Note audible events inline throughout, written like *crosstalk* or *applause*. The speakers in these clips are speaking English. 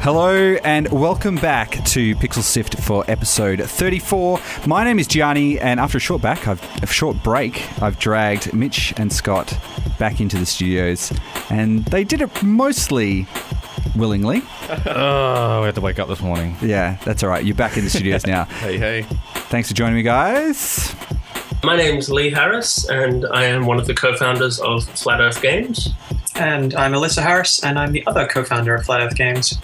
Hello and welcome back to Pixel Sift for episode 34. My name is Gianni, and after a short back, I've, a short break, I've dragged Mitch and Scott back into the studios, and they did it mostly willingly. Oh, we had to wake up this morning. Yeah, that's all right. You're back in the studios now. *laughs* Hey, hey. Thanks for joining me, guys. My name's Leigh Harris, and I am one of the co founders of Flat Earth Games. And I'm Elissa Harris, and I'm the other co founder of Flat Earth Games.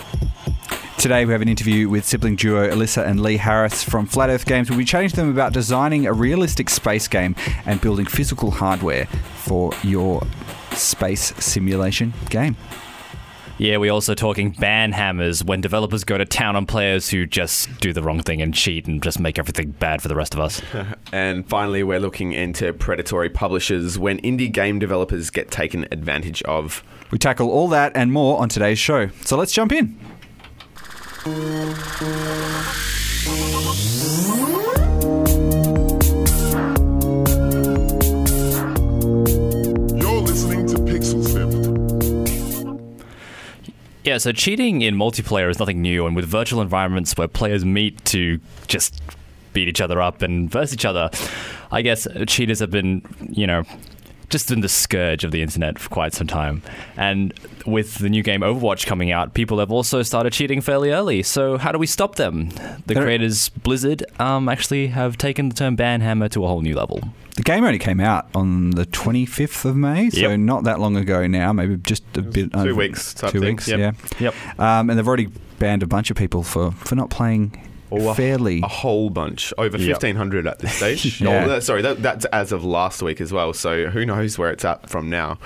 Today we have an interview with sibling duo Elissa and Leigh Harris from Flat Earth Games. We'll be chatting to them about designing a realistic space game and building physical hardware for your space simulation game. Yeah, we're also talking ban hammers when developers go to town on players who just do the wrong thing and cheat and just make everything bad for the rest of us. *laughs* And finally, we're looking into predatory publishers when indie game developers get taken advantage of. We tackle all that and more on today's show. So let's jump in. Yeah, so cheating in multiplayer is nothing new, and with virtual environments where players meet to just beat each other up and verse each other, I guess cheaters have been, you know, just been the scourge of the internet for quite some time. And with the new game Overwatch coming out, people have also started cheating fairly early. So how do we stop them? The There- creators Blizzard um, actually have taken the term ban hammer to a whole new level. The game only came out on the 25th of May, so Yep. not that long ago now, maybe just a bit two over weeks two thing. weeks, Yep. yeah. Yep. Um, and they've already banned a bunch of people for, for not playing Oh, fairly. A whole bunch. Over Yep. 1,500 at this *laughs* stage. Yeah. Oh, that- sorry, that, that's as of last week as well. So who knows where it's at from now.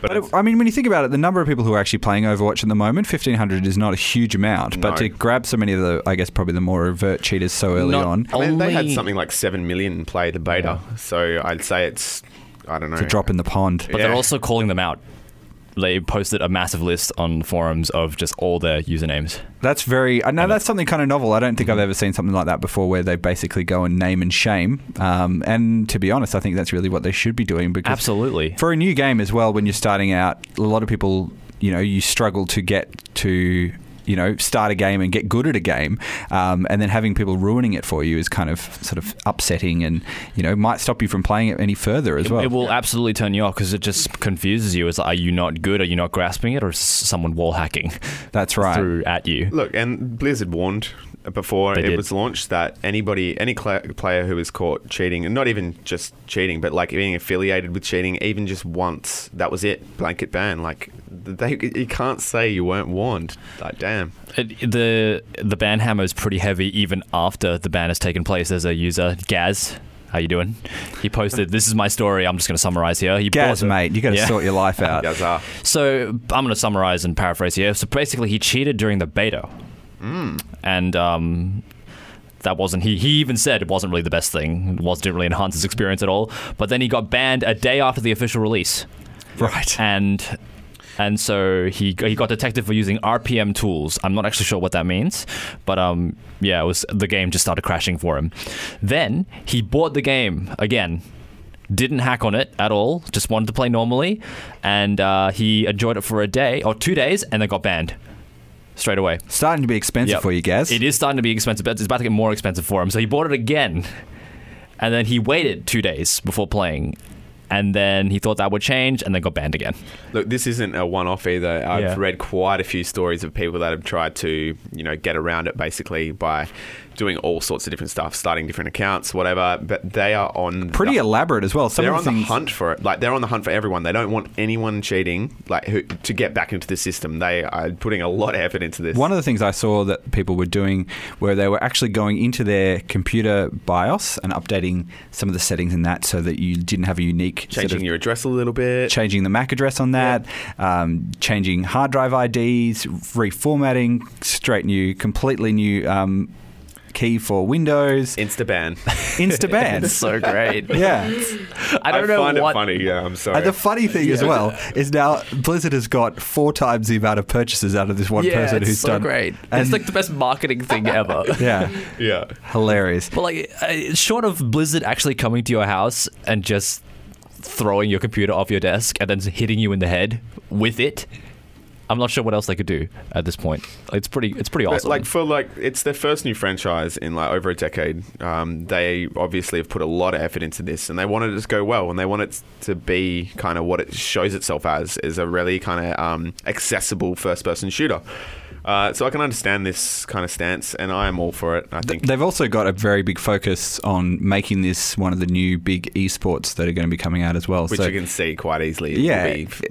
But, But it's- I mean, when you think about it, the number of people who are actually playing Overwatch at the moment, fifteen hundred is not a huge amount. But to grab so many of the, I guess, probably the more overt cheaters so early Not on, I mean, they had something like 7 million play the beta. So I'd say it's, I don't know. it's a drop in the pond. But Yeah. they're also calling them out. They posted a massive list on forums of just all their usernames. That's very. I know that's something kind of novel. I don't think I've ever seen something like that before, where they basically go and name and shame. Um, and to be honest, I think that's really what they should be doing because Absolutely. for a new game as well. When you're starting out, a lot of people, you know, you struggle to get to. You know, start a game and get good at a game, um, and then having people ruining it for you is kind of sort of upsetting, and you know might stop you from playing it any further as well. It will absolutely turn you off because it just confuses you. It's like, are you not good? Are you not grasping it? Or is someone wall hacking That's *laughs* right. through at you? Look, and Blizzard warned before They it did. was launched that anybody, any cla player who was caught cheating, and not even just cheating, but like being affiliated with cheating, even just once, that was it, blanket ban. Like they, you can't say you weren't warned. Like, damn. It, the the ban hammer is pretty heavy even after the ban has taken place. There's a user, Gaz. How you doing? He posted, "This is my story. I'm just going to summarize here." He Gaz, mate, you got to Yeah. sort your life *laughs* out. Guys are. So I'm going to summarize and paraphrase here. So basically, he cheated during the beta, and um, that wasn't. He he even said it wasn't really the best thing. It wasn't didn't really enhance his experience at all. But then he got banned a day after the official release, Right. and and so he he got detected for using RPM tools. I'm not actually sure what that means, but um yeah, it was the game just started crashing for him. Then he bought the game again. Didn't hack on it at all. Just wanted to play normally, and uh, he enjoyed it for a day or two days, and then got banned straight away. Starting to be expensive Yep. for you, Gaz. It is starting to be expensive, but it's about to get more expensive for him. So he bought it again, and then he waited two days before playing, and then he thought that would change, and then got banned again. Look, this isn't a one-off either. I've Yeah. read quite a few stories of people that have tried to, you know, get around it basically by doing all sorts of different stuff, starting different accounts, whatever. But they are on Pretty the, elaborate as well. Some they're on the the hunt for it. Like they're on the hunt for everyone. They don't want anyone cheating, like who, to get back into the system. They are putting a lot of effort into this. One of the things I saw that people were doing where they were actually going into their computer BIOS and updating some of the settings in that so that you didn't have a unique sort changing of your address a little bit. changing the MAC address on that, um, changing hard drive IDs, reformatting, straight new, completely new um, key for Windows. Instaban. *laughs* Instaban. It's so great. yeah. I don't know I find what. it funny. Yeah, I'm sorry. And the funny thing as well is now Blizzard has got four times the amount of purchases out of this one yeah, person it's who's so done. great. And it's like the best marketing thing ever. *laughs* yeah, *laughs* yeah. hilarious. But like, uh, short of Blizzard actually coming to your house and just throwing your computer off your desk and then hitting you in the head with it, I'm not sure what else they could do at this point. It's pretty, it's pretty But, awesome. Like for like, it's their first new franchise in like over a decade. Um, they obviously have put a lot of effort into this, and they wanted it to go well, and they want it to be kind of what it shows itself as, is a really kind of um, accessible first-person shooter. Uh, so I can understand this kind of stance, and I am all for it. I think. They've also got a very big focus on making this one of the new big esports that are going to be coming out as well. which so, you can see quite easily. It yeah,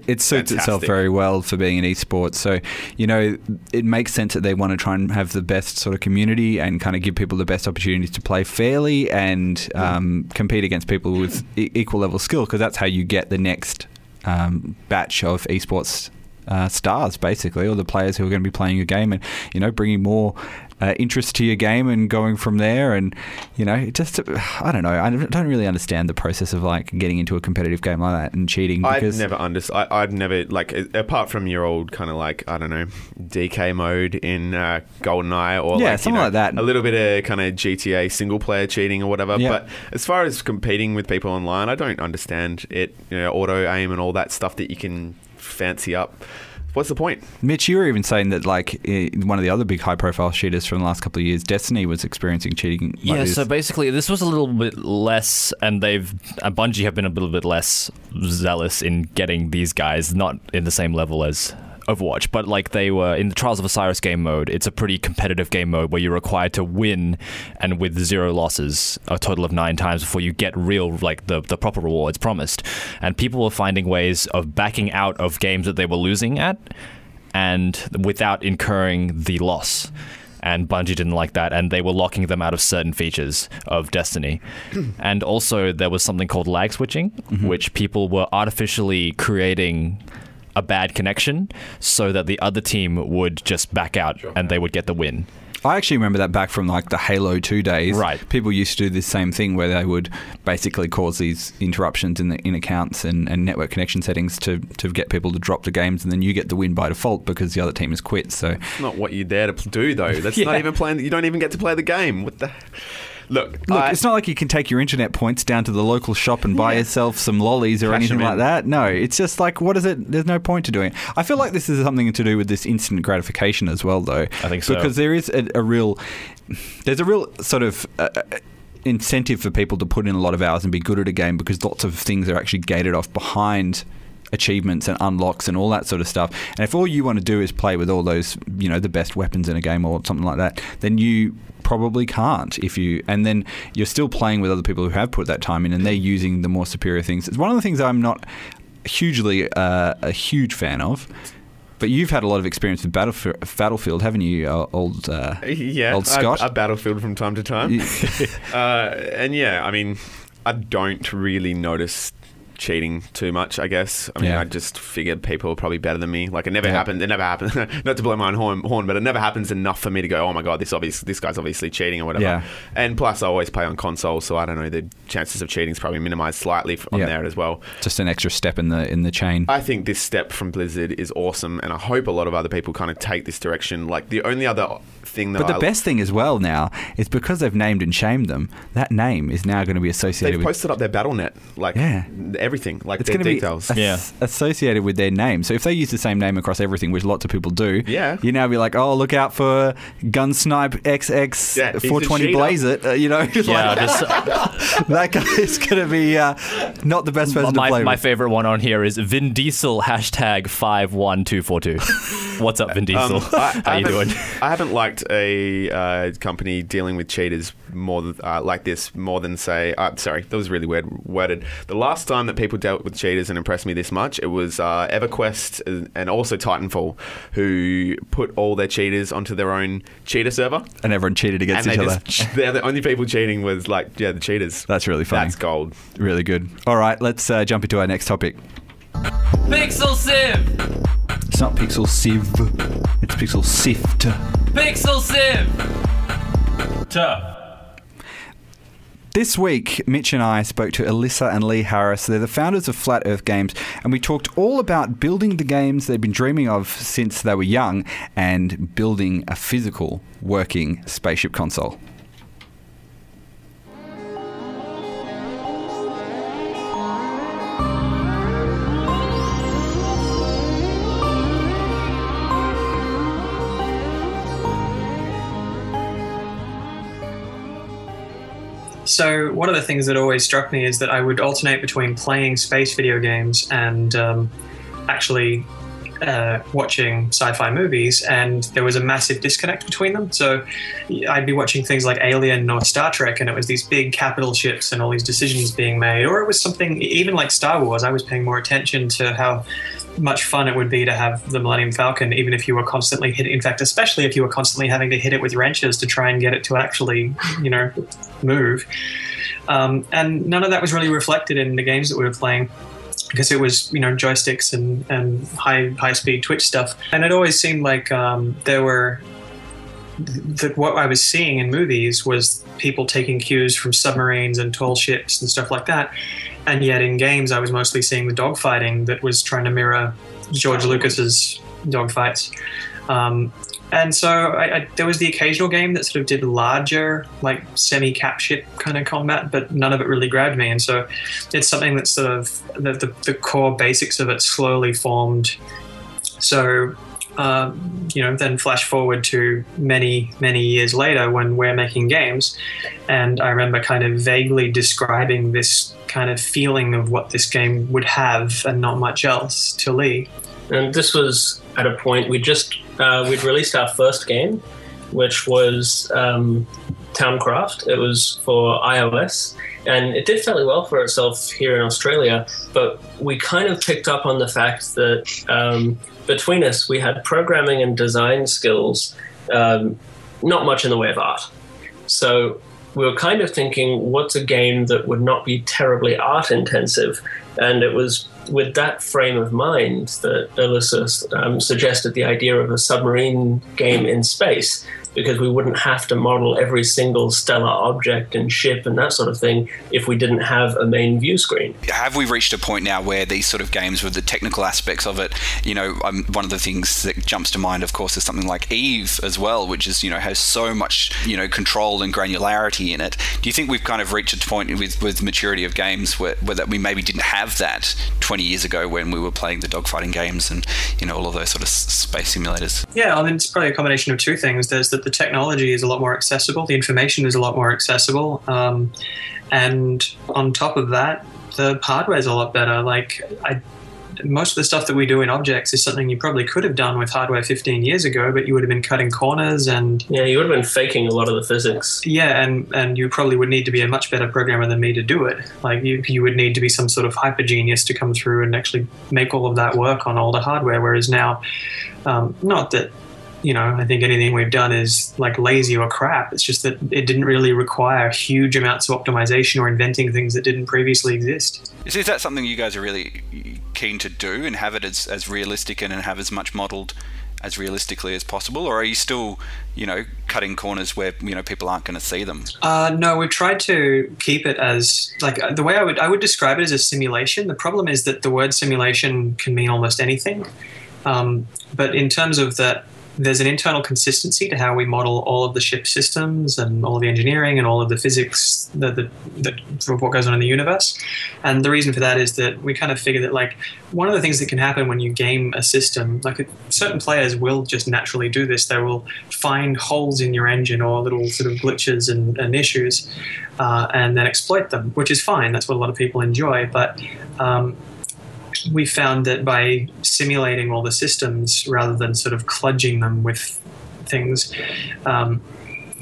it suits itself very well for being an esports. So, you know, it makes sense that they want to try and have the best sort of community and kind of give people the best opportunities to play fairly and um, compete against people with equal level skill because that's how you get the next um, batch of esports. Uh, stars, basically, or the players who are going to be playing your game, and you know, bringing more uh, interest to your game and going from there. And you know, just I don't know, I don't really understand the process of like getting into a competitive game like that and cheating. I've never understood. I'd never like apart from your old kind of like I don't know DK mode in uh, GoldenEye or Yeah, like, you something know, like that. A little bit of kind of GTA single player cheating or whatever. Yeah. But as far as competing with people online, I don't understand it. You know, auto aim and all that stuff that you can fancy up. What's the point? Mitch, you were even saying that like one of the other big high-profile shooters from the last couple of years, Destiny, was experiencing cheating. Like yeah, this. so basically, this was a little bit less, and they've uh, Bungie have been a little bit less zealous in getting these guys not in the same level as Overwatch, but like they were in the Trials of Osiris game mode. It's a pretty competitive game mode where you're required to win and with zero losses, a total of nine times before you get real like the the proper rewards promised. And people were finding ways of backing out of games that they were losing at, and without incurring the loss and Bungie didn't like that, and they were locking them out of certain features of Destiny. *clears throat* and also, there was something called lag switching, mm-hmm. which people were artificially creating a bad connection so that the other team would just back out and they would get the win. I actually remember that back from like the Halo 2 days. Right. People used to do the same thing where they would basically cause these interruptions in the in accounts and, and network connection settings to, to get people to drop the games and then you get the win by default because the other team has quit. So It's not what you're there to do though. That's not *laughs* even playing. You don't even get to play the game. What the? Look, Look, I- it's not like you can take your internet points down to the local shop and buy yourself some lollies or Cash anything like that. No, it's just like, what is it? There's no point to doing it. I feel like this is something to do with this instant gratification as well, though. I think so. Because there is a, a real, there's a real sort of. Uh, incentive for people to put in a lot of hours and be good at a game because lots of things are actually gated off behind achievements and unlocks and all that sort of stuff. And if all you want to do is play with all those, you know, the best weapons in a game or something like that, then you probably can't if you and then you're still playing with other people who have put that time in and they're using the more superior things. It's one of the things I'm not hugely uh, a huge fan of. But you've had a lot of experience with Battlefield, Battlefield haven't you, uh, old uh, yeah, old Scott? I battlefield from time to time. *laughs* uh, and yeah, I mean, I don't really notice cheating too much. I guess. I mean, Yeah. I just figured people are probably better than me. Like it never Yeah. happened. It never happened. *laughs* Not to blow my own horn, horn, but it never happens enough for me to go, oh my god, this obvious, this guy's obviously cheating or whatever. Yeah. And plus, I always play on console, so I don't know. The chances of cheating is probably minimized slightly on there as well. just an extra step in the in the chain. I think this step from Blizzard is awesome, and I hope a lot of other people kind of take this direction. Like the only other thing that But the I, best thing as well now is because they've named and shamed them. That name is now going to be associated they've with posted up their BattleNet, like Yeah. everything, like it's their going to be details. Yeah. associated with their name. So if they use the same name across everything, which lots of people do, Yeah. you now be like, oh, look out for Gunsnipe XX Yeah, he's a 420 cheater. Blaze it. Uh, you know, *laughs* Yeah, like, this, *laughs* that guy is going to be uh, not the best person to my, play my with. favorite one on here is Vin Diesel hashtag five one two four two. What's up, Vin Diesel? Um, I, *laughs* How I you doing? I haven't liked a uh, company dealing with cheaters more than, uh, like this more than say. Uh, sorry, that was really weird worded. The last time that people dealt with cheaters and impressed me this much, it was uh, EverQuest and- and also Titanfall, who put all their cheaters onto their own cheater server, and everyone cheated against they each other. just *laughs* they're the only people cheating was like yeah the cheaters. That's really funny. That's gold. really good. All right, let's uh, jump into our next topic. Pixel Civ! It's not Pixel Civ, it's Pixel Sift. Pixel Civ! This week, Mitch and I spoke to Elissa and Leigh Harris. They're the founders of Flat Earth Games, and we talked all about building the games they've been dreaming of since they were young and building a physical working spaceship console. So one of the things that always struck me is that I would alternate between playing space video games and um, actually uh, watching sci-fi movies, and there was a massive disconnect between them. So I'd be watching things like Alien or Star Trek, and it was these big capital ships and all these decisions being made, or it was something even like Star Wars. I was paying more attention to how much fun it would be to have the Millennium Falcon, even if you were constantly hit. In fact, especially if you were constantly having to hit it with wrenches to try and get it to actually, you know, move. Um, and none of that was really reflected in the games that we were playing because it was you know joysticks and, and high high speed twitch stuff and it always seemed like um, there were that what I was seeing in movies was people taking cues from submarines and tall ships and stuff like that and yet in games I was mostly seeing the dogfighting that was trying to mirror George Lucas's dogfights um, and so I, I, there was the occasional game that sort of did larger, like semi-cap ship kind of combat, but none of it really grabbed me. And so it's something that sort of the, the, the core basics of it slowly formed. So um, you know, then flash forward to many, many years later when we're making games. And I remember kind of vaguely describing this kind of feeling of what this game would have and not much else to Leigh. And this was at a point we just uh, we'd released our first game, which was um, Towncraft. It was for iOS, and it did fairly well for itself here in Australia. But we kind of picked up on the fact that um, between us, we had programming and design skills, um, not much in the way of art. So we were kind of thinking, what's a game that would not be terribly art intensive? And it was with that frame of mind that Elissa um, suggested the idea of a submarine game in space because we wouldn't have to model every single stellar object and ship and that sort of thing if we didn't have a main view screen. Have we reached a point now where these sort of games with the technical aspects of it, you know, um, one of the things that jumps to mind, of course, is something like Eve as well, which is, you know, has so much, you know, control and granularity in it. Do you think we've kind of reached a point with, with maturity of games where, where that we maybe didn't have that 20 years ago when we were playing the dogfighting games and, you know, all of those sort of space simulators? Yeah, I mean, it's probably a combination of two things. There's that the technology is a lot more accessible, the information is a lot more accessible, um, and on top of that, the hardware is a lot better. Like I, most of the stuff that we do in objects is something you probably could have done with hardware 15 years ago, but you would have been cutting corners and Yeah, you would have been faking a lot of the physics. yeah, and and you probably would need to be a much better programmer than me to do it. Like you, you would need to be some sort of hyper genius to come through and actually make all of that work on all the hardware. Whereas now, um, not that you know, I think anything we've done is like lazy or crap. It's just that it didn't really require huge amounts of optimization or inventing things that didn't previously exist. Is, is that something you guys are really keen to do and have it as, as realistic and and have as much modelled as realistically as possible, or are you still, you know, cutting corners where you know people aren't going to see them? Uh, no, we've tried to keep it as like uh, the way I would I would describe it as a simulation. The problem is that the word simulation can mean almost anything, um, but in terms of that, there's an internal consistency to how we model all of the ship systems and all of the engineering and all of the physics that that, that of what goes on in the universe. And the reason for that is that we kind of figure that like one of the things that can happen when you game a system, like certain players will just naturally do this. They will find holes in your engine or little sort of glitches and, and issues, uh, and then exploit them, which is fine. That's what a lot of people enjoy. But um, we found that by simulating all the systems rather than sort of kludging them with things, um,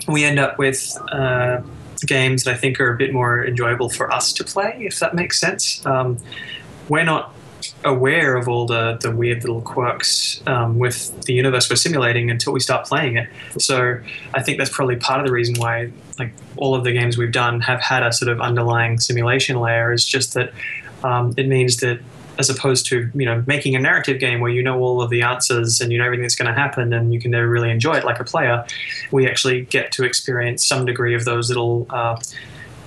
we end up with uh, games that I think are a bit more enjoyable for us to play, if that makes sense. Um, we're not aware of all the, the weird little quirks um, with the universe we're simulating until we start playing it. So I think that's probably part of the reason why like all of the games we've done have had a sort of underlying simulation layer is just that um, it means that as opposed to you know making a narrative game where you know all of the answers and you know everything that's going to happen and you can never really enjoy it like a player. We actually get to experience some degree of those little. Uh,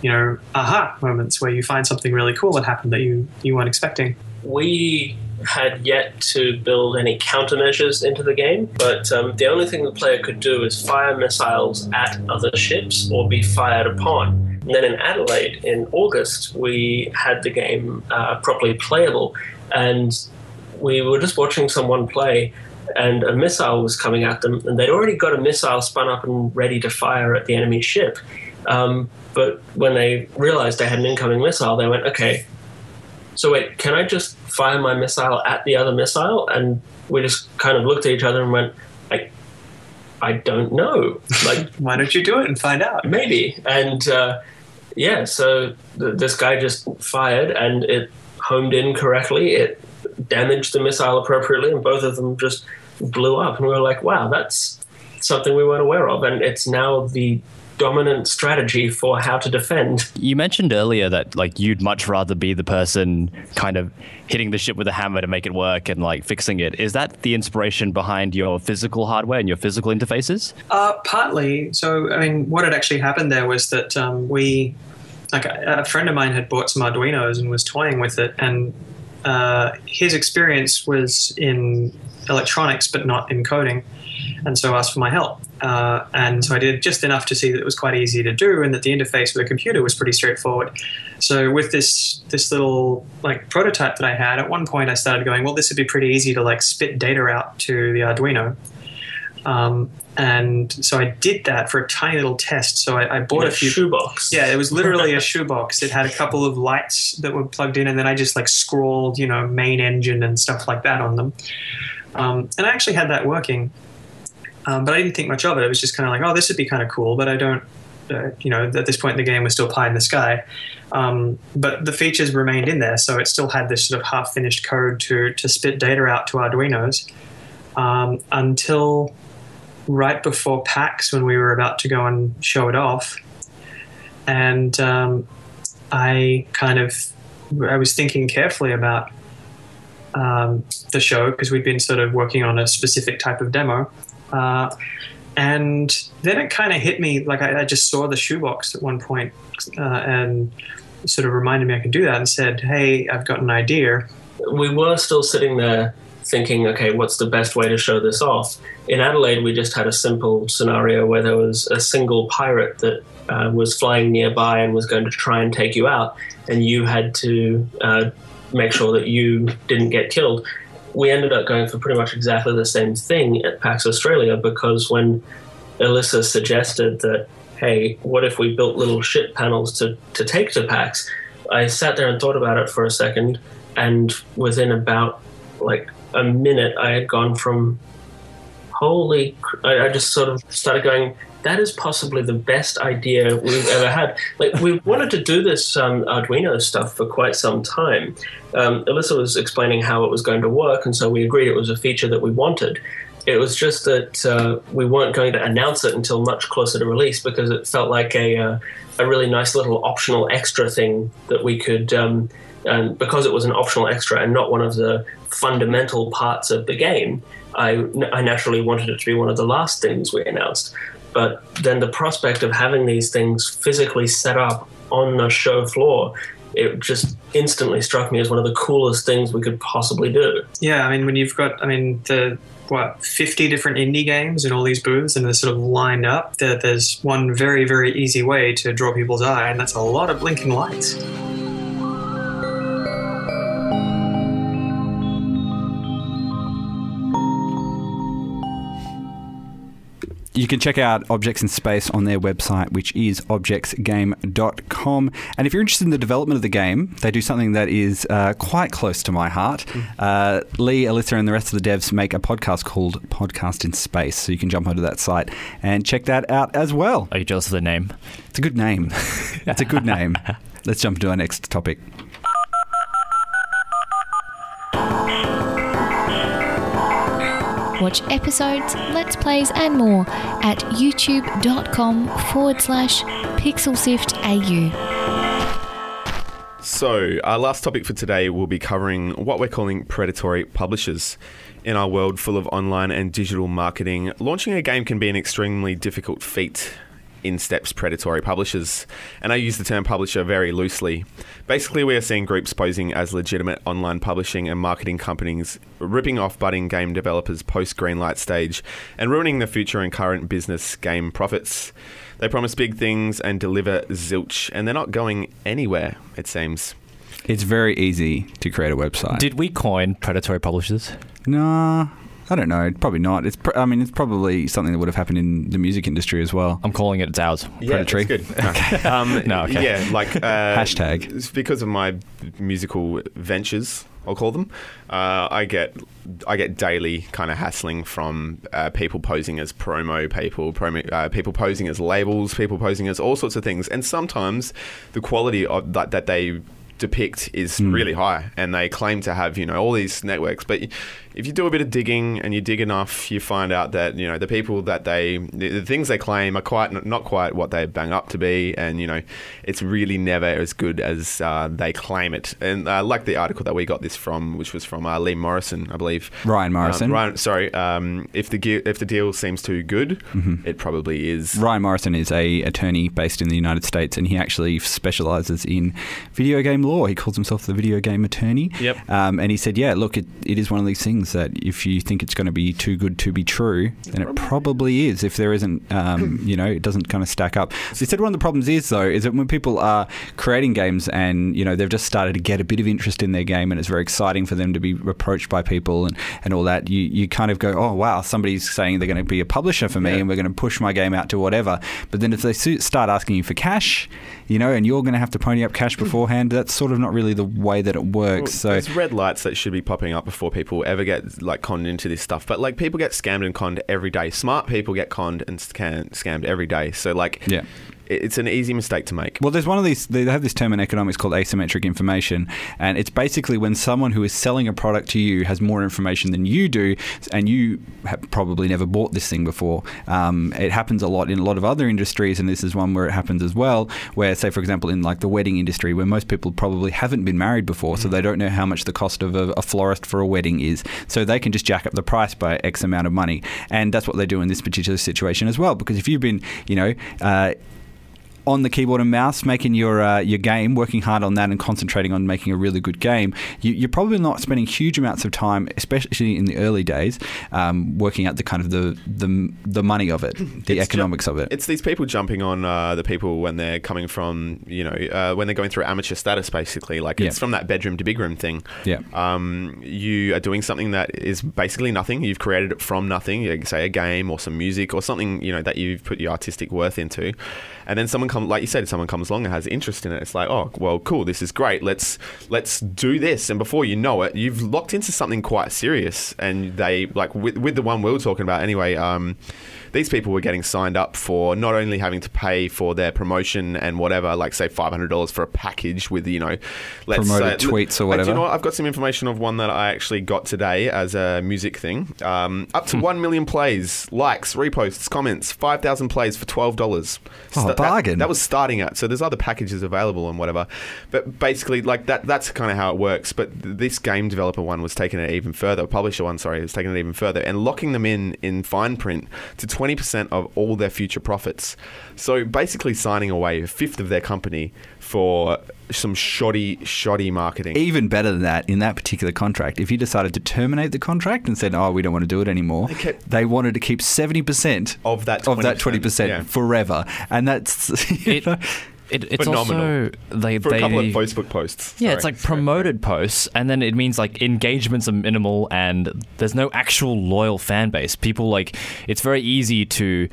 you know, aha moments where you find something really cool that happened that you, you weren't expecting. we had yet to build any countermeasures into the game, but um, the only thing the player could do is fire missiles at other ships or be fired upon. And then in Adelaide in August, we had the game uh, properly playable, and we were just watching someone play. And a missile was coming at them, and they'd already got a missile spun up and ready to fire at the enemy ship. Um, but when they realized they had an incoming missile, they went, okay, so wait, can I just fire my missile at the other missile? And we just kind of looked at each other and went, I don't know. Like *laughs* Why don't you do it and find out? maybe. And uh, yeah, so th- this guy just fired and it homed in correctly. It damaged the missile appropriately, and both of them just blew up. And we were like, wow, that's something we weren't aware of. And it's now the dominant strategy for how to defend. You mentioned earlier that like you'd much rather be the person kind of hitting the ship with a hammer to make it work and like fixing it. Is that the inspiration behind your physical hardware and your physical interfaces? Uh, partly. So, I mean, what had actually happened there was that um, we, like, a, a friend of mine had bought some Arduinos and was toying with it, and uh, his experience was in electronics but not in coding, and so asked for my help. Uh, and so I did just enough to see that it was quite easy to do, and that the interface with a computer was pretty straightforward. So with this this little like prototype that I had, at one point I started going, well, this would be pretty easy to like spit data out to the Arduino. Um, and so I did that for a tiny little test. So I, I bought In a few. shoebox. Yeah, it was literally a *laughs* shoebox. It had a couple of lights that were plugged in, and then I just like scrawled, you know, main engine and stuff like that on them. Um, and I actually had that working, um, but I didn't think much of it. It was just kind of like, oh, this would be kind of cool, but I don't, uh, you know, at this point in the game was still pie in the sky. Um, but the features remained in there, so it still had this sort of half-finished code to to spit data out to Arduinos um, until right before PAX when we were about to go and show it off, and um, I kind of I was thinking carefully about um, the show because we'd been sort of working on a specific type of demo. Uh, and then it kind of hit me like I, I just saw the shoebox at one point, uh, and sort of reminded me I could do that and said, Hey, I've got an idea. we were still sitting there thinking, okay, what's the best way to show this off? In Adelaide, we just had a simple scenario where there was a single pirate that uh, was flying nearby and was going to try and take you out, and you had to uh, make sure that you didn't get killed. We ended up going for pretty much exactly the same thing at PAX Australia because when Elissa suggested that, hey, what if we built little ship panels to, to take to PAX? I sat there and thought about it for a second, and within about like a minute, I had gone from holy. I, I just sort of started going. That is possibly the best idea we've ever had. Like we *laughs* wanted to do this um, Arduino stuff for quite some time. Um, Elissa was explaining how it was going to work, and so we agreed it was a feature that we wanted. It was just that uh, we weren't going to announce it until much closer to release because it felt like a uh, a really nice little optional extra thing that we could. Um, and because it was an optional extra and not one of the fundamental parts of the game, I, I naturally wanted it to be one of the last things we announced. But then the prospect of having these things physically set up on the show floor, it just instantly struck me as one of the coolest things we could possibly do. Yeah, I mean, when you've got, I mean, the what, 50 different indie games in all these booths and they're sort of lined up, there, there's one very, very easy way to draw people's eye, and that's a lot of blinking lights. You can check out Objects in Space on their website, which is objectsgame.com. And if you're interested in the development of the game, they do something that is uh, quite close to my heart. Uh, Leigh, Elissa, and the rest of the devs make a podcast called Podcast in Space. So you can jump onto that site and check that out as well. Are you jealous of the name? It's a good name. *laughs* it's a good name. Let's jump into our next topic. Watch episodes, let's plays, and more at youtube.com forward slash pixelsiftau. So, our last topic for today will be covering what we're calling predatory publishers. In our world full of online and digital marketing, launching a game can be an extremely difficult feat. In steps predatory publishers, and I use the term publisher very loosely. Basically, we are seeing groups posing as legitimate online publishing and marketing companies, ripping off budding game developers post greenlight stage and ruining the future and current business game profits. They promise big things and deliver zilch, and they're not going anywhere, it seems. It's very easy to create a website. Did we coin predatory publishers? nah, I don't know. Probably not. It's. Pr- I mean, it's probably something that would have happened in the music industry as well. I'm calling it. It's ours. Predatory. that's good. *laughs* No. Um, No, okay. Yeah, like *laughs* uh, Hashtag. it's because of my musical ventures. I'll call them. Uh, I get I get daily kind of hassling from uh, people posing as promo people, promo, uh, people posing as labels, people posing as all sorts of things, and sometimes the quality of that that they depict is really high and they claim to have you know all these networks. But if you do a bit of digging and you dig enough you find out that you know the people that they the, things they claim are quite not quite what they bang up to be. And you know it's really never as good as uh, they claim it. And uh, like the article that we got this from which was from uh, Lee Morrison I believe. Ryan Morrison. um, Ryan, sorry um, if the if the deal seems too good it probably is. Ryan Morrison is a attorney based in the United States, and he actually specializes in video game law. He calls himself the video game attorney. Yep. Um, and he said, "Yeah, look, it, it is one of these things that if you think it's going to be too good to be true, then it probably is. If there isn't, um, *clears throat* you know, it doesn't kind of stack up." So he said one of the problems is though is that when people are creating games and you know they've just started to get a bit of interest in their game, and it's very exciting for them to be approached by people and, and all that, you you kind of go, "Oh wow, somebody's saying they're going to be a publisher for me, and we're going to push my game out to whatever." But then if they start asking you for cash, you know, and you're going to have to pony up cash hmm. beforehand, that's sort of not really the way that it works. so there's red lights that should be popping up before people ever get like conned into this stuff. But like people get scammed and conned every day. Smart people get conned and scan- scammed every day. So like, Yeah. It- it's an easy mistake to make. Well, there's one of these. They have this term in economics called asymmetric information, and it's basically when someone who is selling a product to you has more information than you do, and you have probably never bought this thing before. Um, it happens a lot in a lot of other industries, and this is one where it happens as well. Where, say, for example, in like the wedding industry, where most people probably haven't been married before, so they don't know how much the cost of a, a florist for a wedding is, so they can just jack up the price by X amount of money, and that's what they do in this particular situation as well. Because if you've been, you know. Uh, on the keyboard and mouse, making your uh, your game, working hard on that, and concentrating on making a really good game, you, you're probably not spending huge amounts of time, especially in the early days, um, working out the kind of the the, the money of it, *laughs* the It's ju- economics of it. It's these people jumping on uh, the people when they're coming from, you know, uh, when they're going through amateur status, basically. Like it's Yeah. from that bedroom to big room thing. Yeah. Um, you are doing something that is basically nothing. You've created it from nothing. You say a game or some music or something, you know, that you've put your artistic worth into, and then someone comes, like you said, someone comes along and has interest in it. It's like, oh, well, cool. This is great. Let's let's do this. And before you know it, you've locked into something quite serious. And they like with, with the one we were talking about anyway. Um, these people were getting signed up for not only having to pay for their promotion and whatever, like say five hundred dollars for a package with you know, let's Promoted say- tweets or whatever. you know what? I've got some information of one that I actually got today as a music thing. Um, up Hmm. to one million plays, likes, reposts, comments, five thousand plays for twelve dollars. Oh, bargain. That, was starting at. So there's other packages available and whatever. But basically, like that. That's kind of how it works. But this game developer one was taking it even further. Publisher one, sorry, was taking it even further and locking them in in fine print to twenty percent of all their future profits. So basically, signing away a fifth of their company for some shoddy, shoddy marketing. Even better than that, in that particular contract, if you decided to terminate the contract and said, "Oh, we don't want to do it anymore," They kept- they wanted to keep seventy percent Of that of that 20%, twenty percent yeah. forever, and that's *laughs* It, it, it's Phenomenal. also they for they a couple of Facebook posts. Yeah, Sorry. it's like promoted posts, and then it means like engagements are minimal, and there's no actual loyal fan base. People like it's very easy to,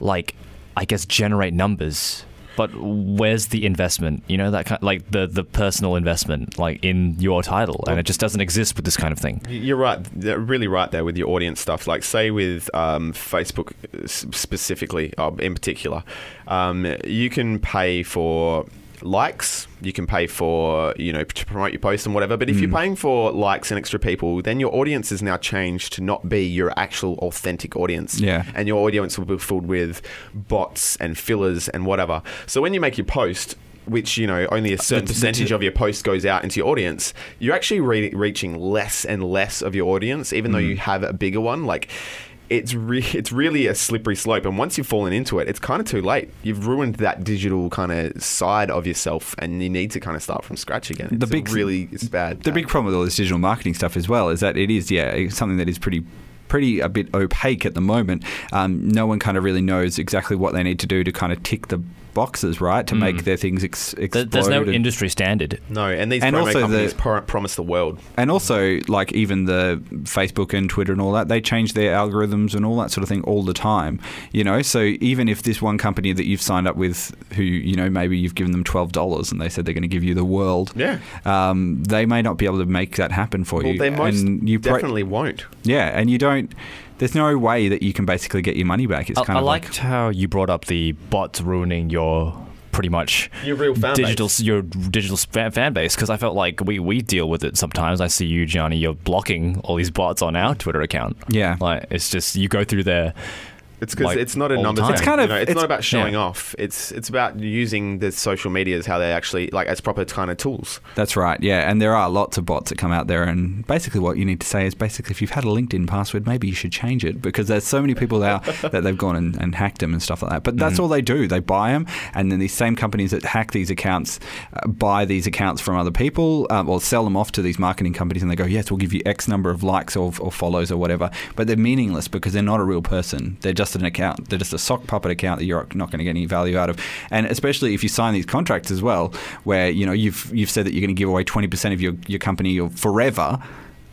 like, I guess generate numbers, but where's the investment? You know that kind like the the personal investment like in your title, and it just doesn't exist with this kind of thing. You're right. They're really right there with your audience stuff. Like, say with um, Facebook specifically, uh, in particular, um, you can pay for likes. You can pay for you know to promote your post and whatever. But if you're paying for likes and extra people, then your audience is now changed to not be your actual authentic audience. Yeah. and your audience will be filled with bots and fillers and whatever. So when you make your post. which you know only a certain percentage of your post goes out into your audience, you're actually re- reaching less and less of your audience, even though Mm. you have a bigger one. Like it's re- *laughs* it's really a slippery slope, and once you've fallen into it, it's kind of too late. You've ruined that digital kind of side of yourself, and you need to kind of start from scratch again. It's The big- really it's bad. The big problem with all this digital marketing stuff as well is that it is, yeah, it's something that is pretty pretty a bit opaque at the moment. Um, no one kind of really knows exactly what they need to do to kind of tick the boxes, right, to make their things ex- explode. There's no and- industry standard. no, and these And promo also the- companies pro- promise the world. And also, like even the Facebook and Twitter and all that, they change their algorithms and all that sort of thing all the time. You know, so even if this one company that you've signed up with, who you know maybe you've given them twelve dollars and they said they're going to give you the world, Yeah. um, they may not be able to make that happen for Well, you. they most and you pro- definitely won't. yeah, and you don't. There's no way that you can basically get your money back. It's I, kind I of liked how you brought up the bots ruining your pretty much Your real fan digital base. your digital fan, fan base because I felt like we, we deal with it sometimes. I see you, Gianni, you're blocking all these bots on our Twitter account. Yeah. like it's just you go through there. It's because like, it's not a all the numbers time. game. It's kind of- you know, it's, it's- not about showing yeah. off. It's it's about using the social media as how they actually like as proper kind of tools. That's right, yeah. And there are lots of bots that come out there. And basically, what you need to say is basically, if you've had a LinkedIn password, maybe you should change it because there's so many people out *laughs* that they've gone and, and hacked them and stuff like that. But that's all they do. They buy them. And then these same companies that hack these accounts uh, buy these accounts from other people um, or sell them off to these marketing companies. And they go, yes, we'll give you X number of likes or, or follows or whatever. But they're meaningless because they're not a real person. They're just an account. They're just a sock puppet account that you're not going to get any value out of. And especially if you sign these contracts as well, where you know you've you've said that you're going to give away 20% of your, your company or forever.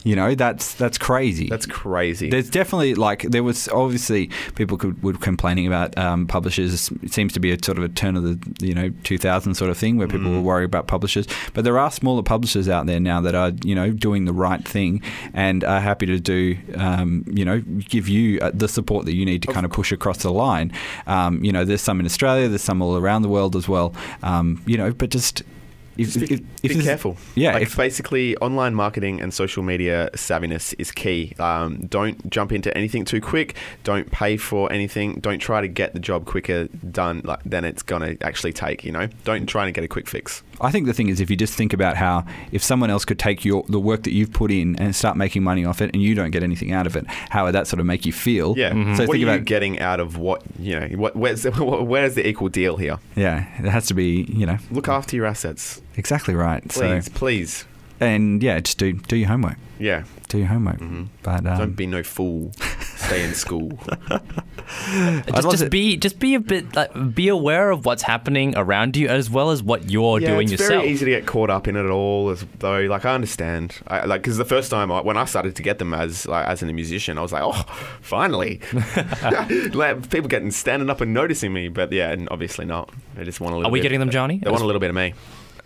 You know that's that's crazy. That's crazy. There's definitely like there was obviously people could were complaining about um, publishers. It seems to be a sort of a turn of the you know 2000 sort of thing where people were worried about publishers. But there are smaller publishers out there now that are you know doing the right thing and are happy to do um, you know give you uh, the support that you need to kind of push across the line. Um, you know, there's some in Australia, there's some all around the world as well. Um, you know, but just. If, Just be, if, if be careful. Yeah, like if- basically, online marketing and social media savviness is key. Um, don't jump into anything too quick. Don't pay for anything. Don't try to get the job quicker done like, than it's gonna actually take. You know, don't try to get a quick fix. I think the thing is, if you just think about how if someone else could take your the work that you've put in and start making money off it, and you don't get anything out of it, how would that sort of make you feel? Yeah. So What are think you about getting out of what you know? What where's the, *laughs* where's the equal deal here? yeah, it has to be you know Look after your assets, exactly right. please, So please. and yeah, just do do your homework. Yeah. Do your homework. But um, Don't be no fool. Stay in school. *laughs* *laughs* Just, just be just be a bit like be aware of what's happening around you as well as what you're yeah, doing it's yourself. very easy to get caught up in it all. As though, like, I understand, I, like, because the first time I, when I started to get them as like, as a musician, I was like, oh, finally, *laughs* like, people getting standing up and noticing me. But yeah, and obviously not. They just want a little. Are we bit- getting them, Gianni? They want a little bit of me.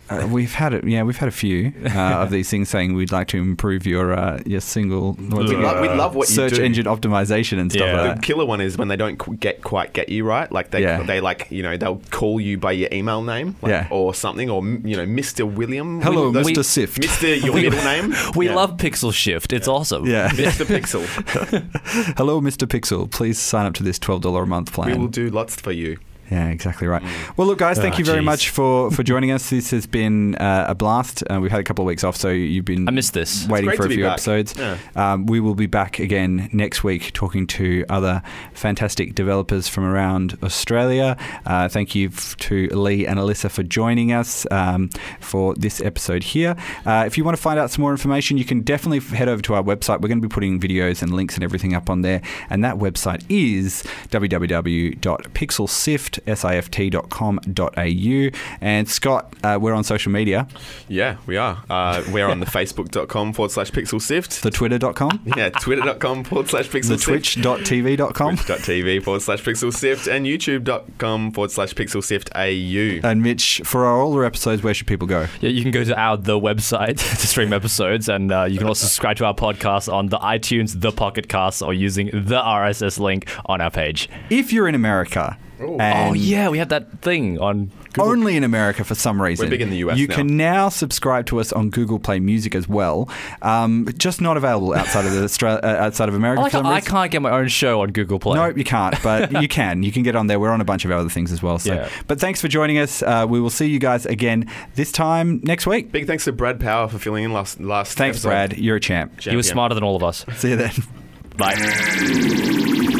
Uh, we've had it. Yeah, we've had a few uh, of *laughs* these things saying we'd like to improve your uh, your single We love, we love what you search do. engine optimization and stuff Yeah. like The killer one is when they don't qu- get quite get you right. Like they, Yeah. they like you know they'll call you by your email name, like, Yeah. or something, or you know Mr. William. Hello, Will- Mr. *laughs* we- Sift. Mr. Your middle name. We Yeah. love Pixel Shift. It's awesome. Yeah. Mr. Pixel. *laughs* Hello, Mr. Pixel. Please sign up to this twelve dollar a month plan. we will do lots for you. Yeah, exactly right. Well, look, guys, thank Ah, you very jeez. much for, for joining us. This has been uh, a blast. Uh, we've had a couple of weeks off, so you've been I missed this. waiting for a few back. episodes. Yeah. Um, we will be back again next week talking to other fantastic developers from around Australia. Uh, thank you f- to Leigh and Elissa for joining us um, for this episode here. Uh, if you want to find out some more information, you can definitely head over to our website. We're going to be putting videos and links and everything up on there, and that website is www.pixelsift.com.au. And Scott, uh, we're on social media, Yeah, we are. Uh, we're on the facebook.com forward slash pixel sift. the twitter.com, Yeah, twitter.com forward slash pixel the sift. twitch.tv.com. Twitch.tv forward slash pixel sift and youtube.com forward slash pixel sift AU. And Mitch, for our older episodes, where should people go? Yeah, you can go to our the website *laughs* to stream episodes, and uh, you can also subscribe to our podcast on the iTunes, the Pocket Cast, or using the RSS link on our page. If you're in America Ooh. And oh yeah, we have that thing on. Google. only in America for some reason. We're big in the US You now. can now subscribe to us on Google Play Music as well. Um, just not available outside of the Austra- *laughs* uh, outside of America. Oh, for I, some can't, I reason. can't get my own show on Google Play. No, you can't, but *laughs* you can. You can get on there. We're on a bunch of other things as well. So, Yeah. but thanks for joining us. Uh, we will see you guys again this time next week. Big thanks to Brad Power for filling in last last. Thanks, episode. Brad. You're a champ. he was Champion. smarter than all of us. See you then. Bye. *laughs*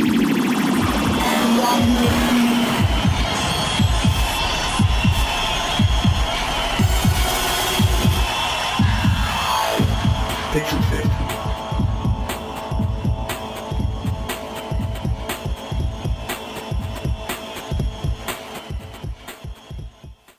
picture.